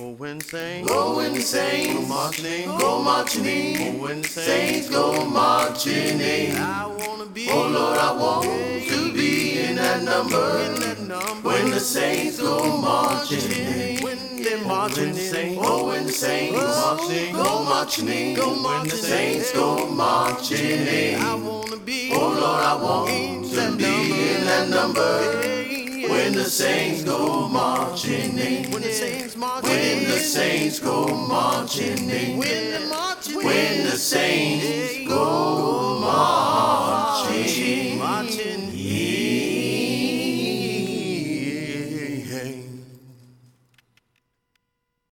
Oh, when Go when the saints go marching in. go marching in. Oh, when the Saints go marching in. I wanna be. Oh Lord, I want to be in that number. in that number. When the saints go marching in. When they're marching in. Oh, when the saints go marching in. Go marching When the saints go marching in. I wanna be. Oh Lord, I want to be in that number. When the saints go marching when the saints march when the saints go marching in, when the marching when the saints go marching, marching.